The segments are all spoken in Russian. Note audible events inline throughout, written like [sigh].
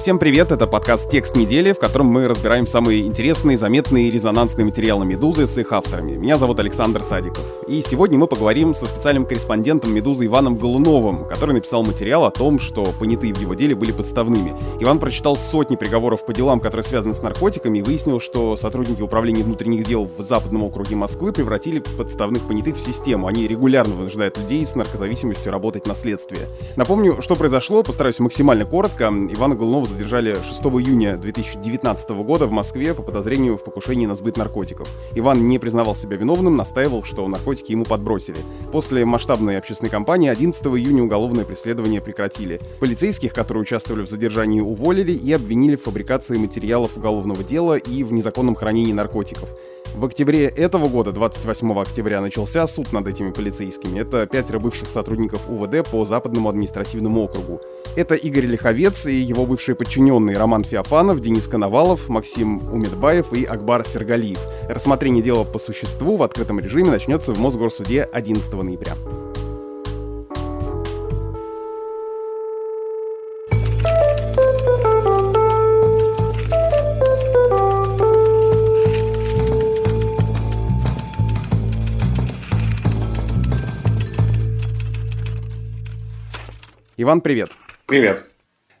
Всем привет, это подкаст «Текст недели», в котором мы разбираем самые интересные, заметные и резонансные материалы «Медузы» с их авторами. Меня зовут Александр Садиков. И сегодня мы поговорим со специальным корреспондентом «Медузы» Иваном Голуновым, который написал материал о том, что понятые в его деле были подставными. Иван прочитал сотни приговоров по делам, которые связаны с наркотиками, и выяснил, что сотрудники Управления внутренних дел в Западном округе Москвы превратили подставных понятых в систему. Они регулярно вынуждают людей с наркозависимостью работать на следствие. Напомню, что произошло, постараюсь максимально коротко. Ивана Голунова задержали 6 июня 2019 года в Москве по подозрению в покушении на сбыт наркотиков. Иван не признавал себя виновным, настаивал, что наркотики ему подбросили. После масштабной общественной кампании 11 июня уголовное преследование прекратили. Полицейских, которые участвовали в задержании, уволили и обвинили в фабрикации материалов уголовного дела и в незаконном хранении наркотиков. В октябре этого года, 28 октября, начался суд над этими полицейскими. Это пятеро бывших сотрудников УВД по Западному административному округу. Это Игорь Лиховец и его бывшие подчиненные Роман Феофанов, Денис Коновалов, Максим Умедбаев и Акбар Сергалиев. Рассмотрение дела по существу в открытом режиме начнется в Мосгорсуде 11 ноября. Иван, привет. Привет.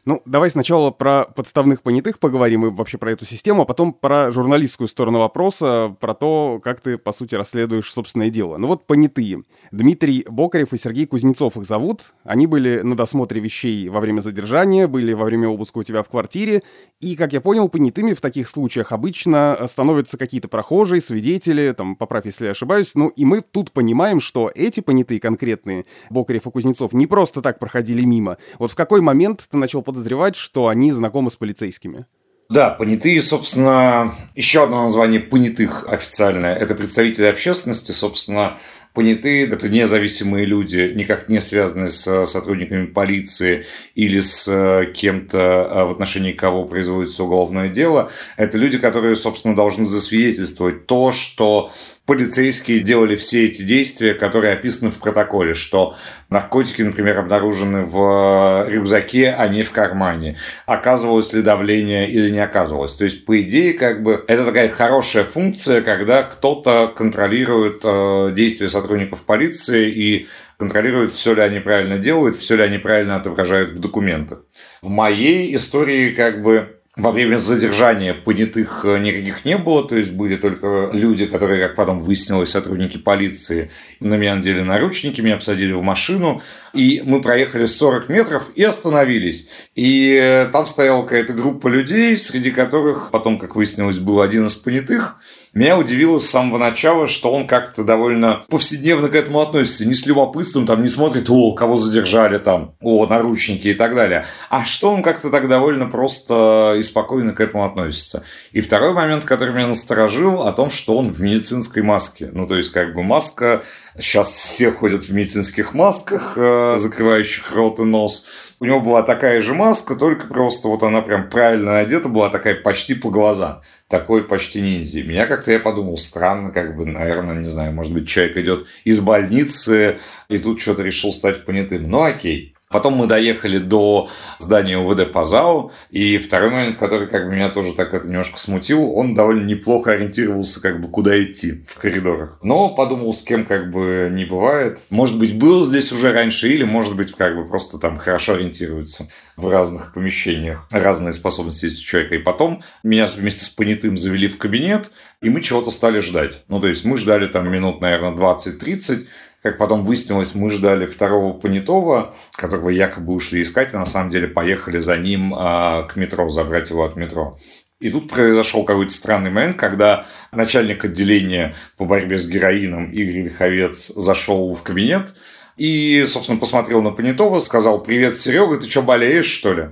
Ну, давай сначала про подставных понятых поговорим и вообще про эту систему, а потом про журналистскую сторону вопроса, про то, как ты, по сути, расследуешь собственное дело. Ну вот понятые. Дмитрий Бокарев и Сергей Кузнецов их зовут. Они были на досмотре вещей во время задержания, были во время обыска у тебя в квартире. И, как я понял, понятыми в таких случаях обычно становятся какие-то прохожие, свидетели, там, поправь, если я ошибаюсь. Ну, и мы тут понимаем, что эти понятые конкретные, Бокарев и Кузнецов, не просто так проходили мимо. Вот в какой момент ты начал подозревать, что они знакомы с полицейскими? Да, понятые, собственно, еще одно название понятых официальное. Это представители общественности, собственно, понятые, это независимые люди, никак не связанные с сотрудниками полиции или с э, кем-то, э, в отношении кого производится уголовное дело. Это люди, которые, собственно, должны засвидетельствовать то, что полицейские делали все эти действия, которые описаны в протоколе, что наркотики, например, обнаружены в рюкзаке, а не в кармане. Оказывалось ли давление или не оказывалось. То есть, по идее, как бы это такая хорошая функция, когда кто-то контролирует э, действия сотрудников полиции и контролирует, все ли они правильно делают, все ли они правильно отображают в документах. В моей истории как бы во время задержания понятых э, никаких не было, то есть были только люди, которые, как потом выяснилось, сотрудники полиции. На меня надели наручники, меня посадили в машину, и мы проехали 40 метров и остановились. И э, там стояла какая-то группа людей, среди которых потом, как выяснилось, был один из понятых, меня удивило с самого начала, что он как-то довольно повседневно к этому относится. Не с любопытством, там, не смотрит, о, кого задержали там, о, наручники и так далее. А что он как-то так довольно просто и спокойно к этому относится. И второй момент, который меня насторожил, о том, что он в медицинской маске. Ну, то есть, как бы маска Сейчас все ходят в медицинских масках, э, закрывающих рот и нос. У него была такая же маска, только просто вот она прям правильно одета была, такая почти по глазам. Такой почти ниндзя. Меня как-то я подумал, странно, как бы, наверное, не знаю, может быть, человек идет из больницы и тут что-то решил стать понятым. Ну, окей. Потом мы доехали до здания УВД Пазау, и второй момент, который как бы меня тоже так это немножко смутил, он довольно неплохо ориентировался, как бы куда идти в коридорах. Но подумал, с кем как бы не бывает. Может быть, был здесь уже раньше, или может быть, как бы просто там хорошо ориентируется в разных помещениях. Разные способности есть у человека. И потом меня вместе с понятым завели в кабинет, и мы чего-то стали ждать. Ну, то есть мы ждали там минут, наверное, 20-30, как потом выяснилось, мы ждали второго понятого, которого якобы ушли искать, и на самом деле поехали за ним а, к метро, забрать его от метро. И тут произошел какой-то странный момент, когда начальник отделения по борьбе с героином Игорь Лиховец зашел в кабинет и, собственно, посмотрел на Понятого, сказал «Привет, Серега, ты что, болеешь, что ли?»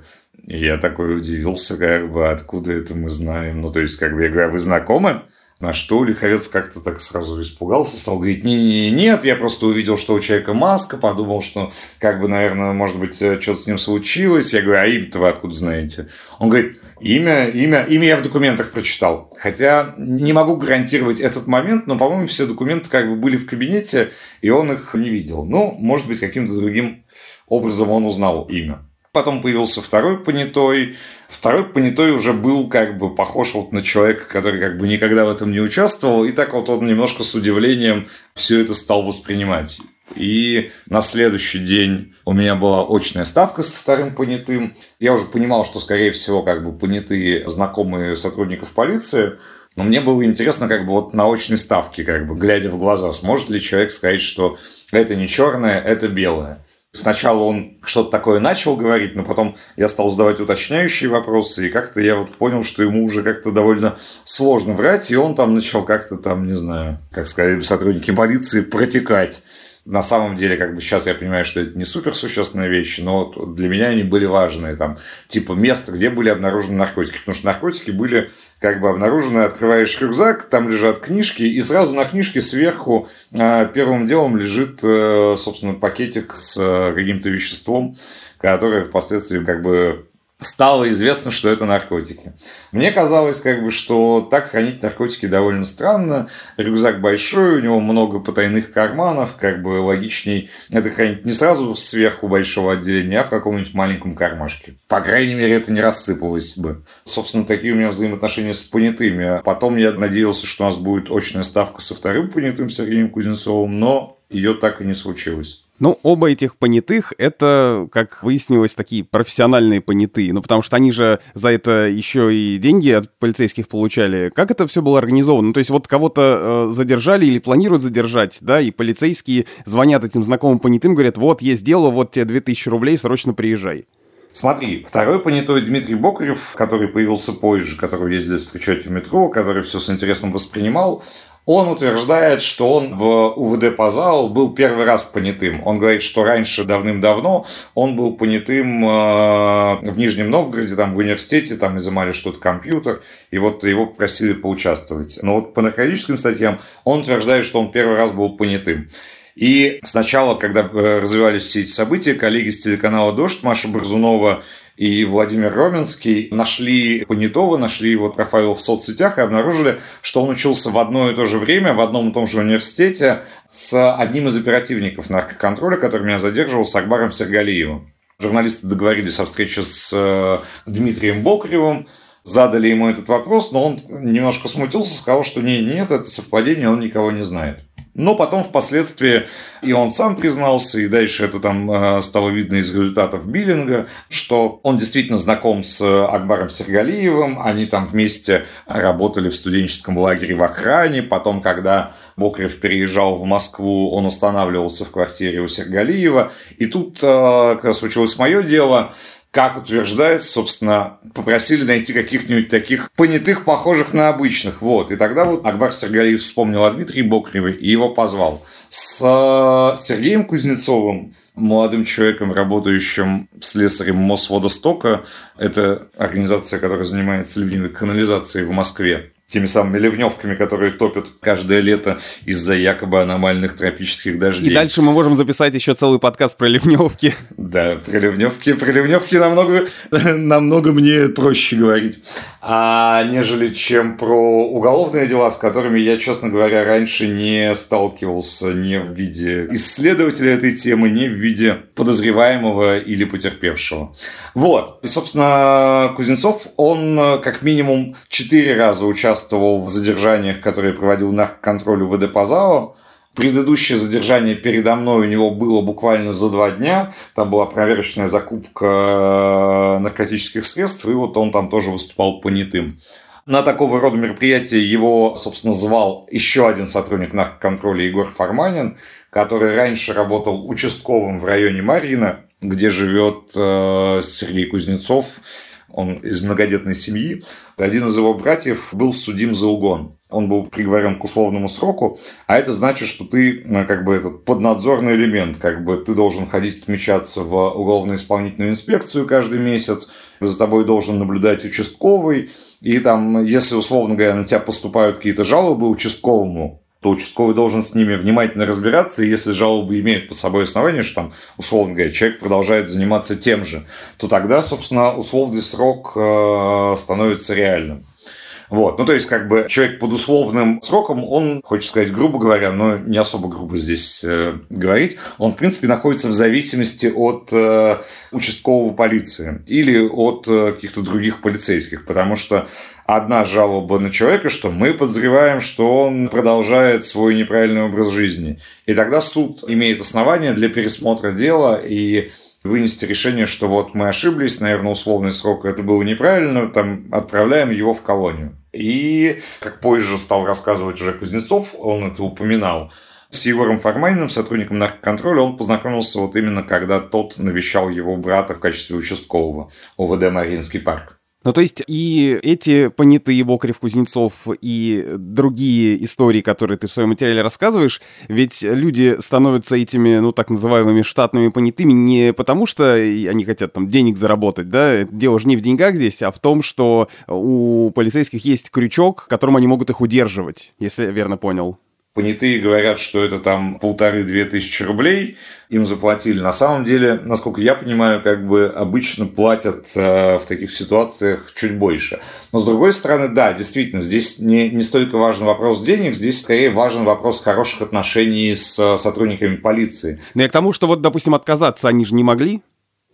И я такой удивился, как бы, откуда это мы знаем. Ну, то есть, как бы, я говорю, а вы знакомы? На что Лиховец как-то так сразу испугался, стал говорить, не, не, нет, я просто увидел, что у человека маска, подумал, что, как бы, наверное, может быть, э, что-то с ним случилось. Я говорю, а имя-то вы откуда знаете? Он говорит, имя, имя, имя я в документах прочитал. Хотя не могу гарантировать этот момент, но, по-моему, все документы как бы были в кабинете, и он их не видел. Ну, может быть, каким-то другим образом он узнал имя. Потом появился второй понятой. Второй понятой уже был как бы похож вот на человека, который как бы никогда в этом не участвовал. И так вот он немножко с удивлением все это стал воспринимать. И на следующий день у меня была очная ставка с вторым понятым. Я уже понимал, что, скорее всего, как бы понятые знакомые сотрудников полиции. Но мне было интересно, как бы вот на очной ставке, как бы глядя в глаза, сможет ли человек сказать, что это не черное, это белое. Сначала он что-то такое начал говорить, но потом я стал задавать уточняющие вопросы, и как-то я вот понял, что ему уже как-то довольно сложно врать, и он там начал как-то там, не знаю, как сказали сотрудники полиции, протекать на самом деле, как бы сейчас я понимаю, что это не суперсущественные вещи, но для меня они были важные. Там, типа место, где были обнаружены наркотики. Потому что наркотики были как бы обнаружены, открываешь рюкзак, там лежат книжки, и сразу на книжке сверху а, первым делом лежит, э, собственно, пакетик с э, каким-то веществом, которое впоследствии как бы стало известно, что это наркотики. Мне казалось, как бы, что так хранить наркотики довольно странно. Рюкзак большой, у него много потайных карманов, как бы логичней это хранить не сразу сверху большого отделения, а в каком-нибудь маленьком кармашке. По крайней мере, это не рассыпалось бы. Собственно, такие у меня взаимоотношения с понятыми. Потом я надеялся, что у нас будет очная ставка со вторым понятым Сергеем Кузнецовым, но ее так и не случилось. Ну, оба этих понятых — это, как выяснилось, такие профессиональные понятые. Ну, потому что они же за это еще и деньги от полицейских получали. Как это все было организовано? Ну, то есть вот кого-то э, задержали или планируют задержать, да, и полицейские звонят этим знакомым понятым, говорят, вот есть дело, вот тебе 2000 рублей, срочно приезжай. Смотри, второй понятой Дмитрий Бокарев, который появился позже, который ездил встречать в метро, который все с интересом воспринимал, он утверждает, что он в УВД Пазау был первый раз понятым. Он говорит, что раньше давным-давно он был понятым э, в Нижнем Новгороде, там в университете, там изымали что-то компьютер, и вот его попросили поучаствовать. Но вот по наркотическим статьям он утверждает, что он первый раз был понятым. И сначала, когда э, развивались все эти события, коллеги с телеканала «Дождь», Маша Борзунова и Владимир Роминский нашли Понятого, нашли его профайл в соцсетях и обнаружили, что он учился в одно и то же время в одном и том же университете с одним из оперативников наркоконтроля, который меня задерживал, с Акбаром Сергалиевым. Журналисты договорились о встрече с э, Дмитрием Бокаревым, задали ему этот вопрос, но он немножко смутился, сказал, что нет, нет, это совпадение, он никого не знает. Но потом впоследствии и он сам признался, и дальше это там э, стало видно из результатов биллинга, что он действительно знаком с Акбаром Сергалиевым, они там вместе работали в студенческом лагере в охране, потом, когда Бокрев переезжал в Москву, он останавливался в квартире у Сергалиева, и тут э, как раз случилось мое дело – как утверждается, собственно, попросили найти каких-нибудь таких понятых, похожих на обычных. Вот. И тогда вот Акбар Сергалиев вспомнил о Дмитрии Бокреве и его позвал. С э, Сергеем Кузнецовым, молодым человеком, работающим слесарем Мосводостока, это организация, которая занимается ливневой канализацией в Москве, теми самыми ливневками, которые топят каждое лето из-за якобы аномальных тропических дождей. И дальше мы можем записать еще целый подкаст про ливневки. Да, про ливневки. Про ливневки намного, [laughs] намного мне проще говорить, а, нежели чем про уголовные дела, с которыми я, честно говоря, раньше не сталкивался ни в виде исследователя этой темы, ни в виде подозреваемого или потерпевшего. Вот. И, собственно, Кузнецов, он как минимум четыре раза участвовал участвовал в задержаниях, которые проводил наркоконтроль УВД Пазао. Предыдущее задержание передо мной у него было буквально за два дня. Там была проверочная закупка э, наркотических средств, и вот он там тоже выступал понятым. На такого рода мероприятие его, собственно, звал еще один сотрудник наркоконтроля Егор Фарманин, который раньше работал участковым в районе Марина, где живет э, Сергей Кузнецов, он из многодетной семьи. Один из его братьев был судим за угон. Он был приговорен к условному сроку, а это значит, что ты ну, как бы этот поднадзорный элемент, как бы ты должен ходить отмечаться в уголовно-исполнительную инспекцию каждый месяц, за тобой должен наблюдать участковый, и там, если, условно говоря, на тебя поступают какие-то жалобы участковому, то участковый должен с ними внимательно разбираться, и если жалобы имеют под собой основание, что там, условно говоря, человек продолжает заниматься тем же, то тогда, собственно, условный срок э, становится реальным. Вот, ну то есть как бы человек под условным сроком, он, хочется сказать грубо говоря, но не особо грубо здесь э, говорить, он в принципе находится в зависимости от э, участкового полиции или от э, каких-то других полицейских, потому что одна жалоба на человека, что мы подозреваем, что он продолжает свой неправильный образ жизни. И тогда суд имеет основания для пересмотра дела и вынести решение, что вот мы ошиблись, наверное, условный срок это было неправильно, там отправляем его в колонию. И, как позже стал рассказывать уже Кузнецов, он это упоминал, с Егором Формайным, сотрудником наркоконтроля, он познакомился вот именно когда тот навещал его брата в качестве участкового ОВД Мариинский парк. Ну, то есть и эти понятые Бокарев, Кузнецов и другие истории, которые ты в своем материале рассказываешь, ведь люди становятся этими, ну, так называемыми штатными понятыми не потому, что они хотят там денег заработать, да, дело же не в деньгах здесь, а в том, что у полицейских есть крючок, которым они могут их удерживать, если я верно понял. Понятые говорят, что это там полторы-две тысячи рублей им заплатили. На самом деле, насколько я понимаю, как бы обычно платят э, в таких ситуациях чуть больше. Но с другой стороны, да, действительно, здесь не, не столько важен вопрос денег, здесь скорее важен вопрос хороших отношений с сотрудниками полиции. Но я к тому, что вот, допустим, отказаться они же не могли,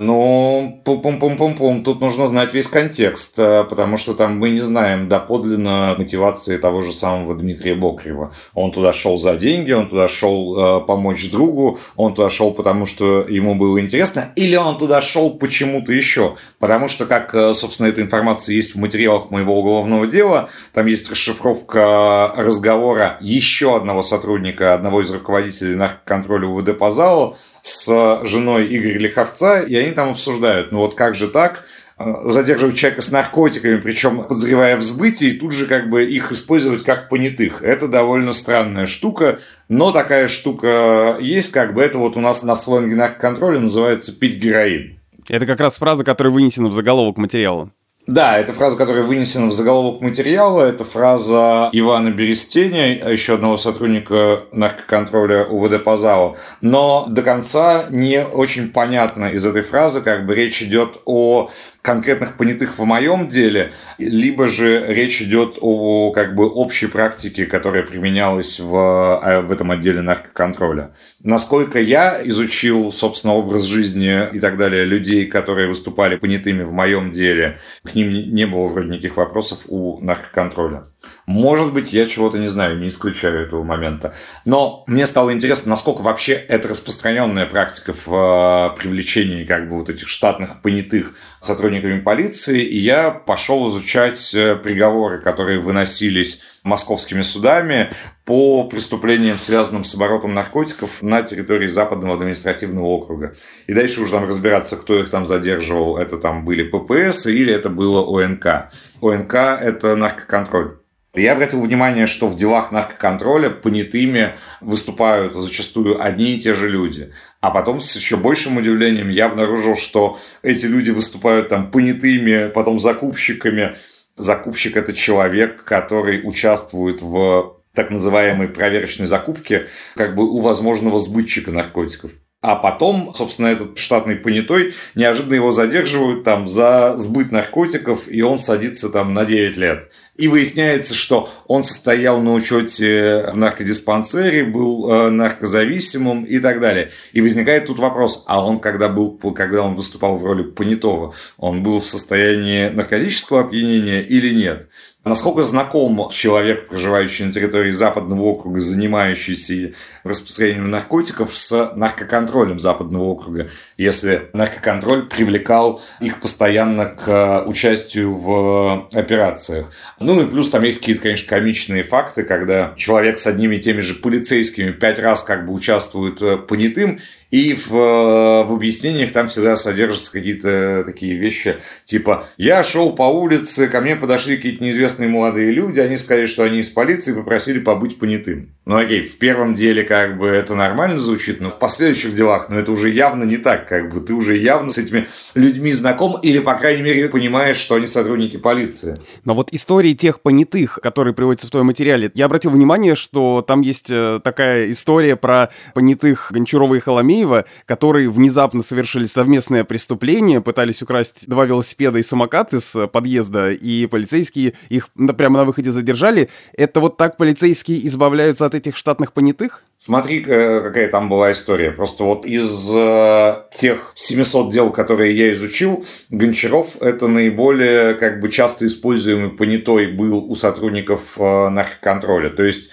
ну, пум-пум-пум-пум-пум, тут нужно знать весь контекст, э, потому что там мы не знаем доподлинно мотивации того же самого Дмитрия Бокрева. Он туда шел за деньги, он туда шел э, помочь другу, он туда шел потому, что ему было интересно, или он туда шел почему-то еще. Потому что, как, э, собственно, эта информация есть в материалах моего уголовного дела, там есть расшифровка разговора еще одного сотрудника, одного из руководителей наркоконтроля УВД по залу, с женой Игоря Лиховца, и они там обсуждают, ну вот как же так, э, задерживать человека с наркотиками, причем подозревая в сбытии, и тут же как бы их использовать как понятых. Это довольно странная штука, но такая штука есть, как бы это вот у нас на сленге наркоконтроля называется «пить героин». Это как раз фраза, которая вынесена в заголовок материала. Да, это фраза, которая вынесена в заголовок материала. Это фраза Ивана Берестеня, еще одного сотрудника наркоконтроля УВД Пазао. Но до конца не очень понятно из этой фразы, как бы речь идет о конкретных понятых в моем деле, либо же речь идет о как бы общей практике, которая применялась в, э, в этом отделе наркоконтроля. Насколько я изучил, собственно, образ жизни и так далее людей, которые выступали понятыми в моем деле, к ним не было вроде никаких вопросов у наркоконтроля. Может быть, я чего-то не знаю, не исключаю этого момента. Но мне стало интересно, насколько вообще это распространенная практика в э, привлечении как бы вот этих штатных понятых сотрудниками полиции. И я пошел изучать э, приговоры, которые выносились московскими судами по преступлениям, связанным с оборотом наркотиков на территории Западного административного округа. И дальше уже там разбираться, кто их там задерживал. Это там были ППС или это было ОНК. ОНК – это наркоконтроль. Я обратил внимание, что в делах наркоконтроля понятыми выступают зачастую одни и те же люди. А потом с еще большим удивлением я обнаружил, что эти люди выступают там понятыми, потом закупщиками. Закупщик – это человек, который участвует в так называемой проверочной закупке как бы у возможного сбытчика наркотиков. А потом, собственно, этот штатный понятой, неожиданно его задерживают там за сбыт наркотиков, и он садится там на 9 лет. И выясняется, что он состоял на учете в наркодиспансере, был э, наркозависимым и так далее. И возникает тут вопрос, а он когда, был, когда он выступал в роли понятого, он был в состоянии наркотического опьянения или нет? Насколько знаком человек, проживающий на территории Западного округа, занимающийся распространением наркотиков, с наркоконтролем Западного округа, если наркоконтроль привлекал их постоянно к участию в операциях? Ну и плюс там есть какие-то, конечно, комичные факты, когда человек с одними и теми же полицейскими пять раз как бы участвует э, понятым, и в, в объяснениях там всегда содержатся какие-то такие вещи, типа «Я шел по улице, ко мне подошли какие-то неизвестные молодые люди, они сказали, что они из полиции, попросили побыть понятым». Ну окей, в первом деле как бы это нормально звучит, но в последующих делах, ну это уже явно не так, как бы ты уже явно с этими людьми знаком или, по крайней мере, понимаешь, что они сотрудники полиции. Но вот истории тех понятых, которые приводятся в твоем материале, я обратил внимание, что там есть э, такая история про понятых Гончарова и Холомеева, которые внезапно совершили совместное преступление, пытались украсть два велосипеда и самокат из подъезда, и полицейские их прямо на выходе задержали. Это вот так полицейские избавляются от этих штатных понятых? Смотри, какая там была история. Просто вот из э, тех 700 дел, которые я изучил, Гончаров – это наиболее как бы часто используемый понятой был у сотрудников э, наркоконтроля. То есть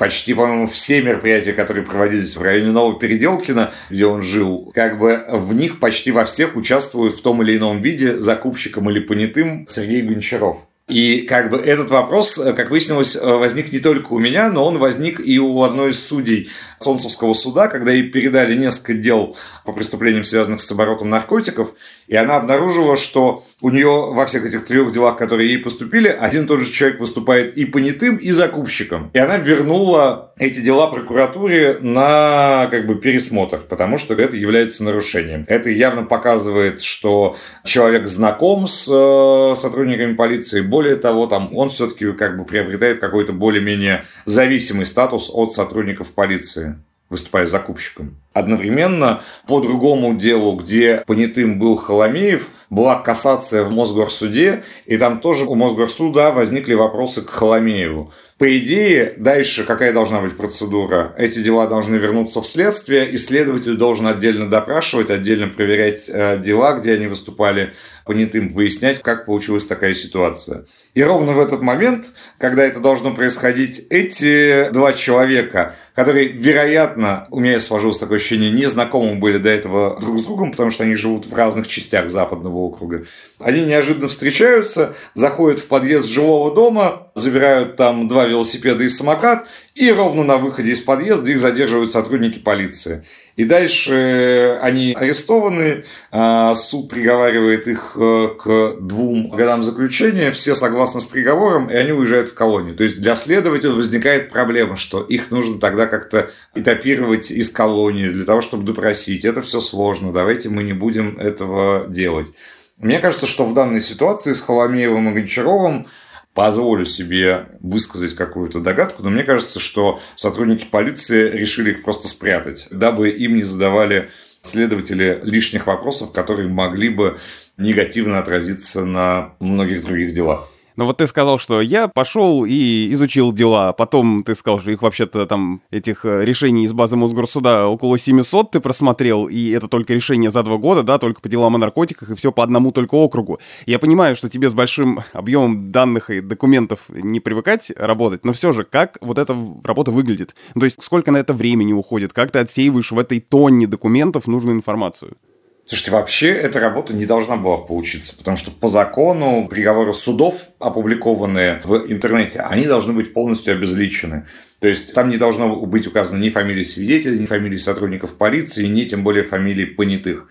почти, по-моему, все мероприятия, которые проводились в районе Нового Переделкина, где он жил, как бы в них почти во всех участвует в том или ином виде закупщиком или понятым Сергей Гончаров. И как бы этот вопрос, э, как выяснилось, э, возник не только у меня, но он возник и у одной из судей Солнцевского суда, когда ей передали несколько дел по преступлениям, связанных с оборотом наркотиков, и она обнаружила, что у нее во всех этих трех делах, которые ей поступили, один и тот же человек выступает и понятым, и закупщиком. И она вернула эти дела прокуратуре на как бы пересмотр, потому что это является нарушением. Это явно показывает, что человек знаком с э, сотрудниками полиции. Более того, там он все-таки как бы приобретает какой-то более-менее зависимый статус от сотрудников полиции выступая закупщиком. Одновременно по другому делу, где понятым был Холомеев, была кассация в Мосгорсуде, и там тоже у Мосгорсуда возникли вопросы к Холомееву. По идее, дальше какая должна быть процедура? Эти дела должны вернуться в следствие, и следователь должен отдельно допрашивать, отдельно проверять э, дела, где они выступали понятым, выяснять, как получилась такая ситуация. И ровно в этот момент, когда это должно происходить, эти два человека, которые, вероятно, у меня сложилось такое ощущение, не знакомы были до этого друг с другом, потому что они живут в разных частях западного округа, они неожиданно встречаются, заходят в подъезд жилого дома, забирают там два велосипеда и самокат, и ровно на выходе из подъезда их задерживают сотрудники полиции. И дальше они арестованы, а, суд приговаривает их э, к двум годам заключения, все согласны с приговором, и они уезжают в колонию. То есть для следователя возникает проблема, что их нужно тогда как-то этапировать из колонии для того, чтобы допросить. Это все сложно, давайте мы не будем этого делать. Мне кажется, что в данной ситуации с Холомеевым и Гончаровым позволю себе высказать какую-то догадку, но мне кажется, что сотрудники полиции решили их просто спрятать, дабы им не задавали следователи лишних вопросов, которые могли бы негативно отразиться на многих других делах. Но вот ты сказал, что я пошел и изучил дела, потом ты сказал, что их вообще-то там, этих э, решений из базы Мосгорсуда около 700 ты просмотрел, и это только решение за два года, да, только по делам о наркотиках, и все по одному только округу. Я понимаю, что тебе с большим объемом данных и документов не привыкать работать, но все же, как вот эта работа выглядит? то есть, сколько на это времени уходит? Как ты отсеиваешь в этой тонне документов нужную информацию? Слушайте, вообще эта работа не должна была получиться, потому что по закону приговоры судов, опубликованные в интернете, они должны быть полностью обезличены. То есть там не должно быть указано ни фамилии свидетелей, ни фамилии сотрудников полиции, ни тем более фамилии понятых.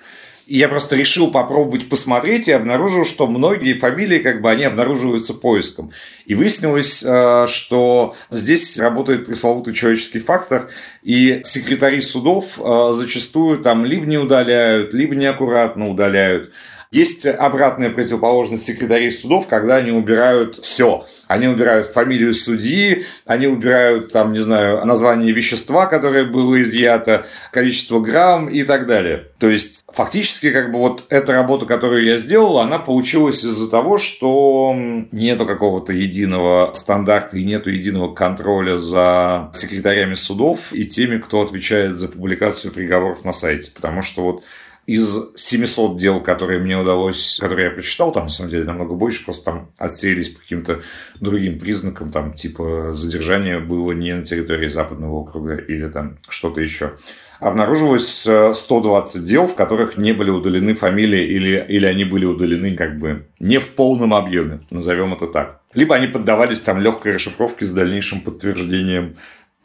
Я просто решил попробовать посмотреть и обнаружил, что многие фамилии, как бы, они обнаруживаются поиском. И выяснилось, э, что здесь работает пресловутый человеческий фактор, и секретари судов э, зачастую там либо не удаляют, либо неаккуратно удаляют. Есть обратная противоположность секретарей судов, когда они убирают все. Они убирают фамилию судьи, они убирают, там, не знаю, название вещества, которое было изъято, количество грамм и так далее. То есть, фактически, как бы вот эта работа, которую я сделал, она получилась из-за того, что нету какого-то единого стандарта и нету единого контроля за секретарями судов и теми, кто отвечает за публикацию приговоров на сайте. Потому что вот из 700 дел, которые мне удалось, которые я прочитал, там на самом деле намного больше, просто там отсеялись по каким-то другим признакам, там типа задержание было не на территории Западного округа или там что-то еще. Обнаружилось 120 э, дел, в которых не были удалены фамилии или, или они были удалены как бы не в полном объеме, назовем это так. Либо они поддавались там легкой расшифровке с дальнейшим подтверждением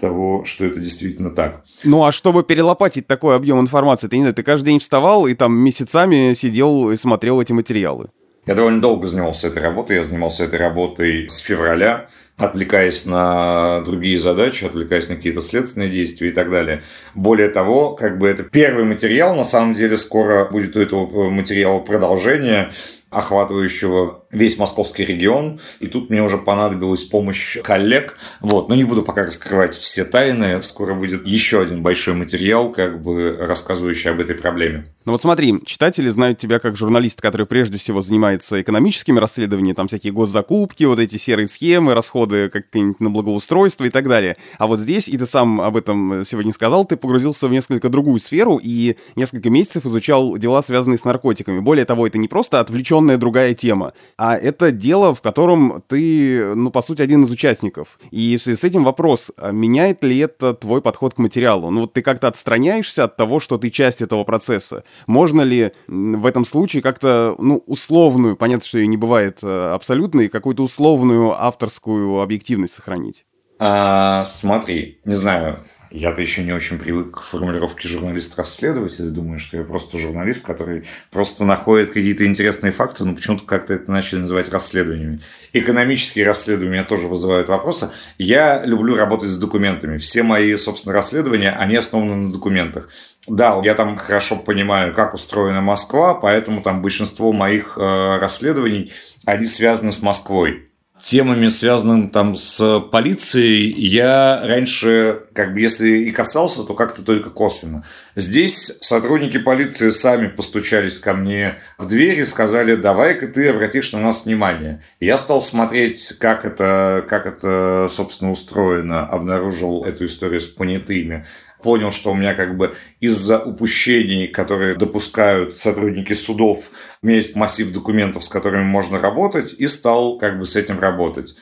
того, что это действительно так. Ну а чтобы перелопатить такой объем информации, ты не знаю, ты каждый день вставал и там месяцами сидел и смотрел эти материалы. Я довольно долго занимался этой работой. Я занимался этой работой с февраля отвлекаясь на другие задачи, отвлекаясь на какие-то следственные действия и так далее. Более того, как бы это первый материал, на самом деле скоро будет у этого материала продолжение, охватывающего весь московский регион, и тут мне уже понадобилась помощь коллег. Вот, но не буду пока раскрывать все тайны. Скоро выйдет еще один большой материал, как бы рассказывающий об этой проблеме. Ну вот смотри, читатели знают тебя как журналист, который прежде всего занимается экономическими расследованиями, там всякие госзакупки, вот эти серые схемы, расходы как-нибудь на благоустройство и так далее. А вот здесь, и ты сам об этом сегодня сказал, ты погрузился в несколько другую сферу и несколько месяцев изучал дела, связанные с наркотиками. Более того, это не просто отвлеченная другая тема, а это дело, в котором ты, ну, по сути, один из участников. И в связи с этим вопрос, а меняет ли это твой подход к материалу? Ну, вот ты как-то отстраняешься от того, что ты часть этого процесса. Можно ли в этом случае как-то, ну, условную, понятно, что ее не бывает э, абсолютной, какую-то условную авторскую объективность сохранить? А, смотри, не знаю, я-то еще не очень привык к формулировке журналист-расследователь. Думаю, что я просто журналист, который просто находит какие-то интересные факты, но почему-то как-то это начали называть расследованиями. Экономические расследования тоже вызывают вопросы. Я люблю работать с документами. Все мои, собственно, расследования, они основаны на документах. Да, я там хорошо понимаю, как устроена Москва, поэтому там большинство моих э, расследований, они связаны с Москвой темами, связанными там с полицией, я раньше, как бы, если и касался, то как-то только косвенно. Здесь сотрудники полиции сами постучались ко мне в дверь и сказали, давай-ка ты обратишь на нас внимание. И я стал смотреть, как это, как это, собственно, устроено, обнаружил эту историю с понятыми понял, что у меня как бы из-за упущений, которые допускают сотрудники судов, у меня есть массив документов, с которыми можно работать, и стал как бы с этим работать.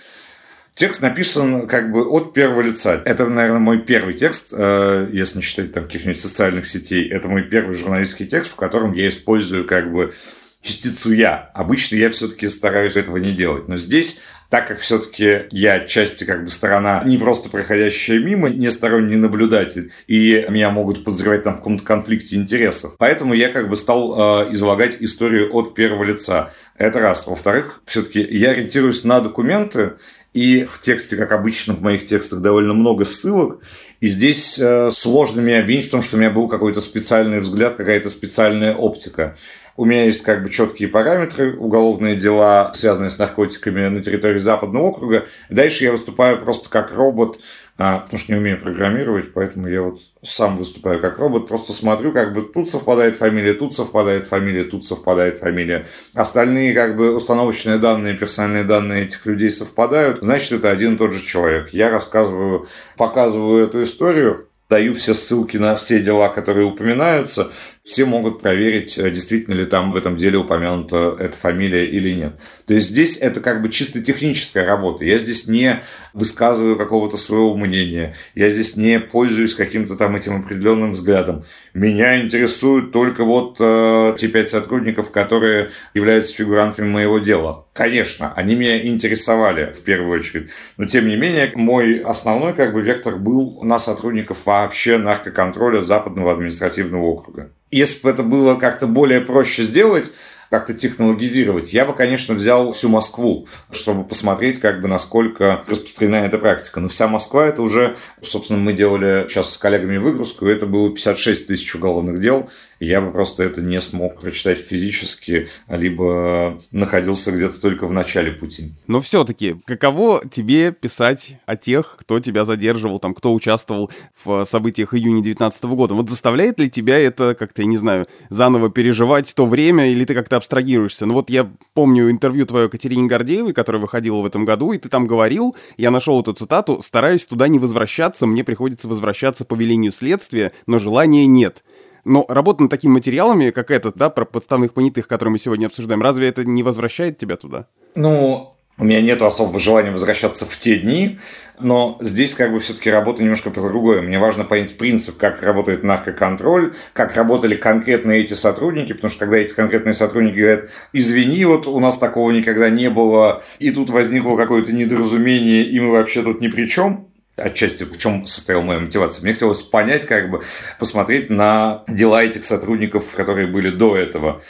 Текст написан как бы от первого лица. Это, наверное, мой первый текст, э, если не считать там каких-нибудь социальных сетей. Это мой первый журналистский текст, в котором я использую как бы частицу «я». Обычно я все-таки стараюсь этого не делать. Но здесь, так как все-таки я части как бы сторона не просто проходящая мимо, не сторонний наблюдатель, и меня могут подозревать там в каком-то конфликте интересов. Поэтому я как бы стал э, излагать историю от первого лица. Это раз. Во-вторых, все-таки я ориентируюсь на документы, и в тексте, как обычно в моих текстах, довольно много ссылок. И здесь э, сложно меня обвинить в том, что у меня был какой-то специальный взгляд, какая-то специальная оптика. У меня есть как бы четкие параметры, уголовные дела, связанные с наркотиками на территории Западного округа. Дальше я выступаю просто как робот, а, потому что не умею программировать, поэтому я вот сам выступаю как робот, просто смотрю, как бы тут совпадает фамилия, тут совпадает фамилия, тут совпадает фамилия. Остальные как бы установочные данные, персональные данные этих людей совпадают, значит, это один и тот же человек. Я рассказываю, показываю эту историю, даю все ссылки на все дела, которые упоминаются, все могут проверить, э, действительно ли там в этом деле упомянута эта фамилия или нет. То есть здесь это как бы чисто техническая работа. Я здесь не высказываю какого-то своего мнения, я здесь не пользуюсь каким-то там этим определенным взглядом. Меня интересуют только вот э, те пять сотрудников, которые являются фигурантами моего дела. Конечно, они меня интересовали в первую очередь, но тем не менее мой основной как бы вектор был на сотрудников вообще наркоконтроля Западного административного округа. Если бы это было как-то более проще сделать, как-то технологизировать, я бы, конечно, взял всю Москву, чтобы посмотреть, как бы, насколько распространена эта практика. Но вся Москва, это уже, собственно, мы делали сейчас с коллегами выгрузку, это было 56 тысяч уголовных дел, я бы просто это не смог прочитать физически, либо находился где-то только в начале пути. Но все-таки, каково тебе писать о тех, кто тебя задерживал, там, кто участвовал в событиях июня 2019 года? Вот заставляет ли тебя это как-то, я не знаю, заново переживать то время, или ты как-то абстрагируешься? Ну вот я помню интервью твое Катерине Гордеевой, которое выходило в этом году, и ты там говорил, я нашел эту цитату, стараюсь туда не возвращаться, мне приходится возвращаться по велению следствия, но желания нет. Но работа над такими материалами, как этот, да, про подставных понятых, которые мы сегодня обсуждаем, разве это не возвращает тебя туда? Ну, у меня нет особого желания возвращаться в те дни, но здесь как бы все-таки работа немножко про другое. Мне важно понять принцип, как работает наркоконтроль, как работали конкретно эти сотрудники, потому что когда эти конкретные сотрудники говорят, извини, вот у нас такого никогда не было, и тут возникло какое-то недоразумение, и мы вообще тут ни при чем, отчасти в чем состояла моя мотивация. Мне хотелось понять, как бы посмотреть на дела этих сотрудников, которые были до этого.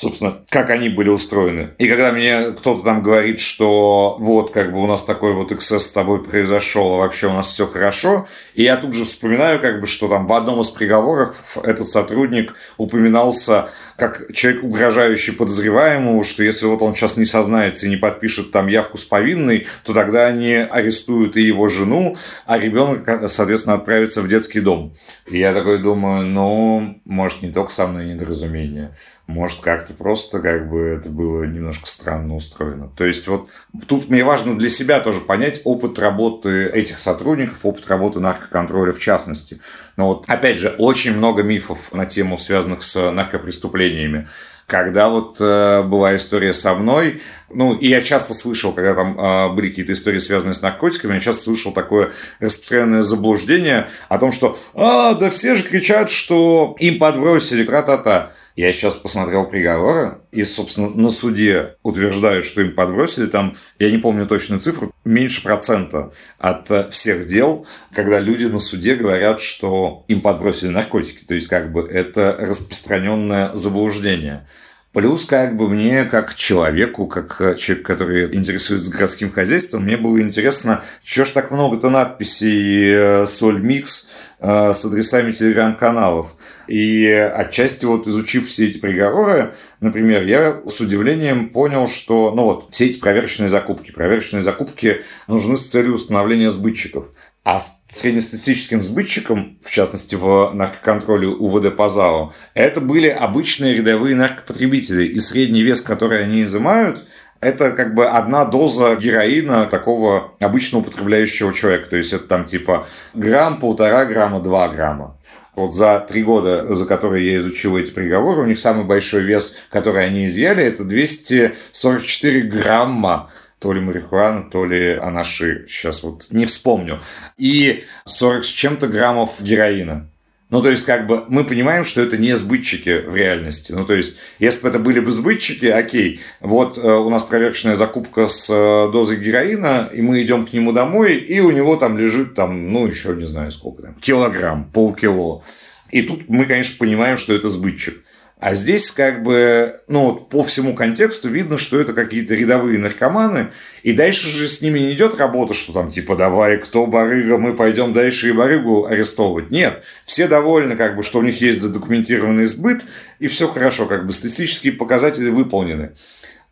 Собственно, как они были устроены. И когда мне кто-то там говорит, что вот, как бы у нас такой вот эксцесс с тобой произошел, а вообще у нас все хорошо, и я тут же вспоминаю, как бы, что там в одном из приговоров этот сотрудник упоминался как человек, угрожающий подозреваемому, что если вот он сейчас не сознается и не подпишет там явку с повинной, то тогда они арестуют и его жену, а ребенок, соответственно, отправится в детский дом. И я такой думаю, ну, может, не только со мной недоразумение. Может, как-то просто как бы это было немножко странно устроено. То есть вот тут мне важно для себя тоже понять опыт работы этих сотрудников, опыт работы наркоконтроля в частности. Но вот опять же, очень много мифов на тему, связанных с наркопреступлениями когда вот э, была история со мной, ну, и я часто слышал, когда там э, были какие-то истории, связанные с наркотиками, я часто слышал такое распространенное заблуждение о том, что «А, да все же кричат, что им подбросили, тра-та-та». Я сейчас посмотрел приговоры, и, собственно, на суде утверждают, что им подбросили там, я не помню точную цифру, меньше процента от э, всех дел, когда люди на суде говорят, что им подбросили наркотики. То есть, как бы, это распространенное заблуждение. Плюс, как бы мне, как человеку, как э, человек, который интересуется городским хозяйством, мне было интересно, что ж так много-то надписей э, «Соль Микс», с адресами телеграм-каналов. И отчасти вот изучив все эти приговоры, например, я с удивлением понял, что ну вот, все эти проверочные закупки, проверочные закупки нужны с целью установления сбытчиков. А среднестатистическим сбытчиком, в частности в наркоконтроле УВД по ЗАО, это были обычные рядовые наркопотребители. И средний вес, который они изымают, это как бы одна доза героина такого обычно употребляющего человека. То есть это там типа грамм, полтора грамма, два грамма. Вот за три года, за которые я изучил эти приговоры, у них самый большой вес, который они изъяли, это 244 грамма то ли марихуана, то ли анаши, сейчас вот не вспомню, и 40 с чем-то граммов героина. Ну, то есть, как бы мы понимаем, что это не сбытчики в реальности. Ну, то есть, если бы это были бы сбытчики, окей, вот э, у нас проверочная закупка с э, дозой героина, и мы идем к нему домой, и у него там лежит, там, ну, еще не знаю сколько там, килограмм, полкило. И тут мы, конечно, понимаем, что это сбытчик. А здесь как бы, ну, по всему контексту видно, что это какие-то рядовые наркоманы, и дальше же с ними не идет работа, что там типа давай, кто барыга, мы пойдем дальше и барыгу арестовывать. Нет, все довольны, как бы, что у них есть задокументированный сбыт, и все хорошо, как бы статистические показатели выполнены.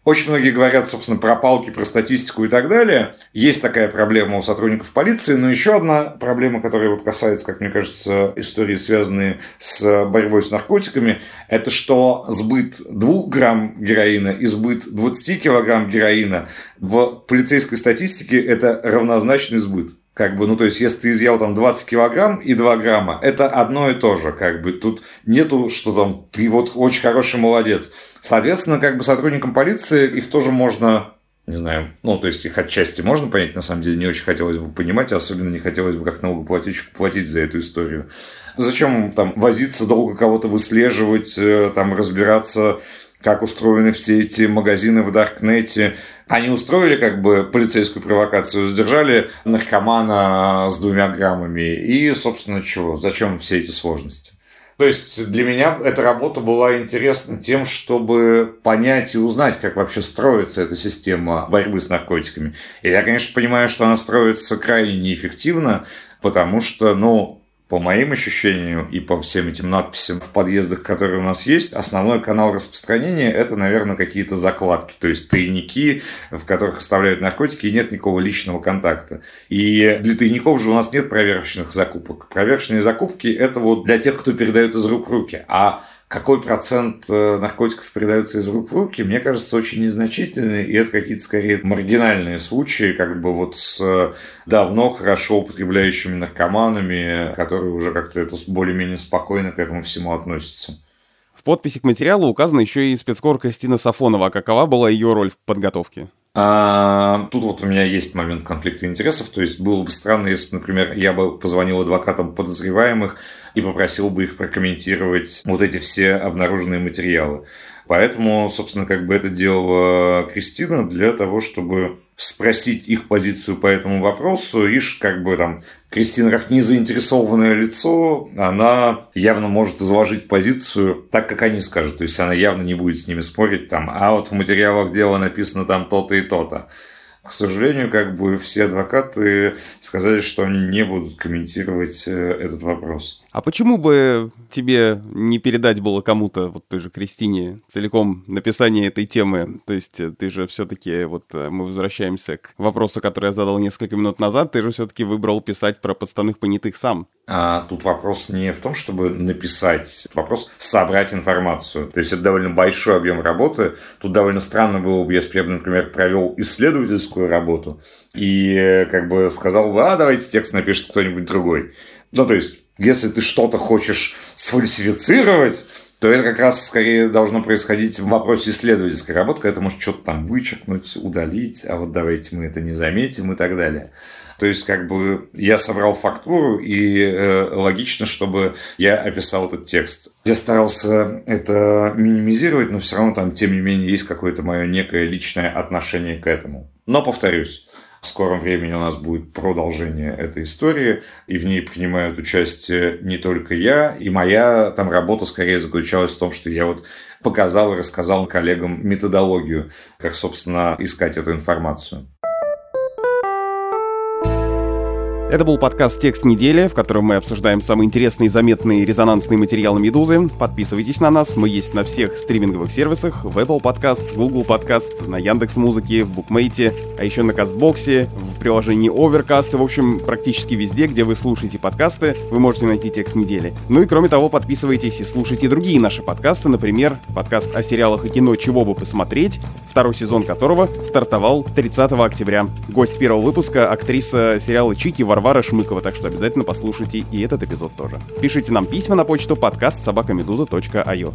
Очень многие говорят, собственно, про палки, про статистику и так далее. Есть такая проблема у сотрудников полиции, но еще одна проблема, которая вот касается, как мне кажется, истории, связанные с борьбой с наркотиками, это что сбыт 2 грамм героина и сбыт 20 килограмм героина в полицейской статистике это равнозначный сбыт. Как бы, ну, то есть, если ты изъял там 20 килограмм и 2 грамма, это одно и то же. Как бы тут нету, что там ты вот очень хороший молодец. Соответственно, как бы сотрудникам полиции их тоже можно не знаю, ну, то есть их отчасти можно понять, на самом деле не очень хотелось бы понимать, особенно не хотелось бы как налогоплательщику платить за эту историю. Зачем там возиться, долго кого-то выслеживать, э, там разбираться как устроены все эти магазины в Даркнете. Они устроили как бы полицейскую провокацию, задержали наркомана с двумя граммами. И, собственно, чего? Зачем все эти сложности? То есть для меня эта работа была интересна тем, чтобы понять и узнать, как вообще строится эта система борьбы с наркотиками. И я, конечно, понимаю, что она строится крайне неэффективно, потому что, ну, по моим ощущениям и по всем этим надписям в подъездах, которые у нас есть, основной канал распространения – это, наверное, какие-то закладки, то есть тайники, в которых оставляют наркотики, и нет никакого личного контакта. И для тайников же у нас нет проверочных закупок. Проверочные закупки – это вот для тех, кто передает из рук в руки. А какой процент э, наркотиков передается из рук в руки, мне кажется, очень незначительный, и это какие-то скорее маргинальные случаи, как бы вот с давно хорошо употребляющими наркоманами, которые уже как-то это более-менее спокойно к этому всему относятся. В подписи к материалу указана еще и спецкор Кристина Сафонова. Какова была ее роль в подготовке? А, тут вот у меня есть момент конфликта интересов, то есть было бы странно, если, например, я бы позвонил адвокатам подозреваемых и попросил бы их прокомментировать вот эти все обнаруженные материалы. Поэтому, собственно, как бы это делала Кристина для того, чтобы спросить их позицию по этому вопросу, и как бы там Кристина как незаинтересованное лицо, она явно может изложить позицию так, как они скажут. То есть она явно не будет с ними спорить там, а вот в материалах дела написано там то-то и то-то. К сожалению, как бы все адвокаты сказали, что они не будут комментировать э, этот вопрос. А почему бы тебе не передать было кому-то, вот той же Кристине, целиком написание этой темы? То есть э, ты же все-таки, вот э, мы возвращаемся к вопросу, который я задал несколько минут назад, ты же все-таки выбрал писать про подставных понятых сам. А тут вопрос не в том, чтобы написать, вопрос собрать информацию. То есть это довольно большой объем работы. Тут довольно странно было бы, если бы я, например, провел исследовательскую работу и э, как бы сказал, а давайте текст напишет кто-нибудь другой. Ну, то есть если ты что-то хочешь сфальсифицировать, то это как раз скорее должно происходить в вопросе исследовательской работы, когда ты можешь что-то там вычеркнуть, удалить, а вот давайте мы это не заметим и так далее. То есть, как бы я собрал фактуру, и э, логично, чтобы я описал этот текст. Я старался это минимизировать, но все равно там, тем не менее, есть какое-то мое некое личное отношение к этому. Но повторюсь, в скором времени у нас будет продолжение этой истории, и в ней принимают участие не только я, и моя там работа скорее заключалась в том, что я вот показал и рассказал коллегам методологию, как, собственно, искать эту информацию. Это был подкаст «Текст недели», в котором мы обсуждаем самые интересные, заметные, резонансные материалы «Медузы». Подписывайтесь на нас, мы есть на всех стриминговых сервисах, в Apple Podcast, Google Podcast, на Яндекс Музыке, в Букмейте, а еще на Кастбоксе, в приложении Overcast, в общем, практически везде, где вы слушаете подкасты, вы можете найти «Текст недели». Ну и кроме того, подписывайтесь и слушайте другие наши подкасты, например, подкаст о сериалах и кино «Чего бы посмотреть», второй сезон которого стартовал 30 октября. Гость первого выпуска — актриса сериала «Чики» Варвара Шмыкова, так что обязательно послушайте и этот эпизод тоже. Пишите нам письма на почту подкаст собакамедуза.io.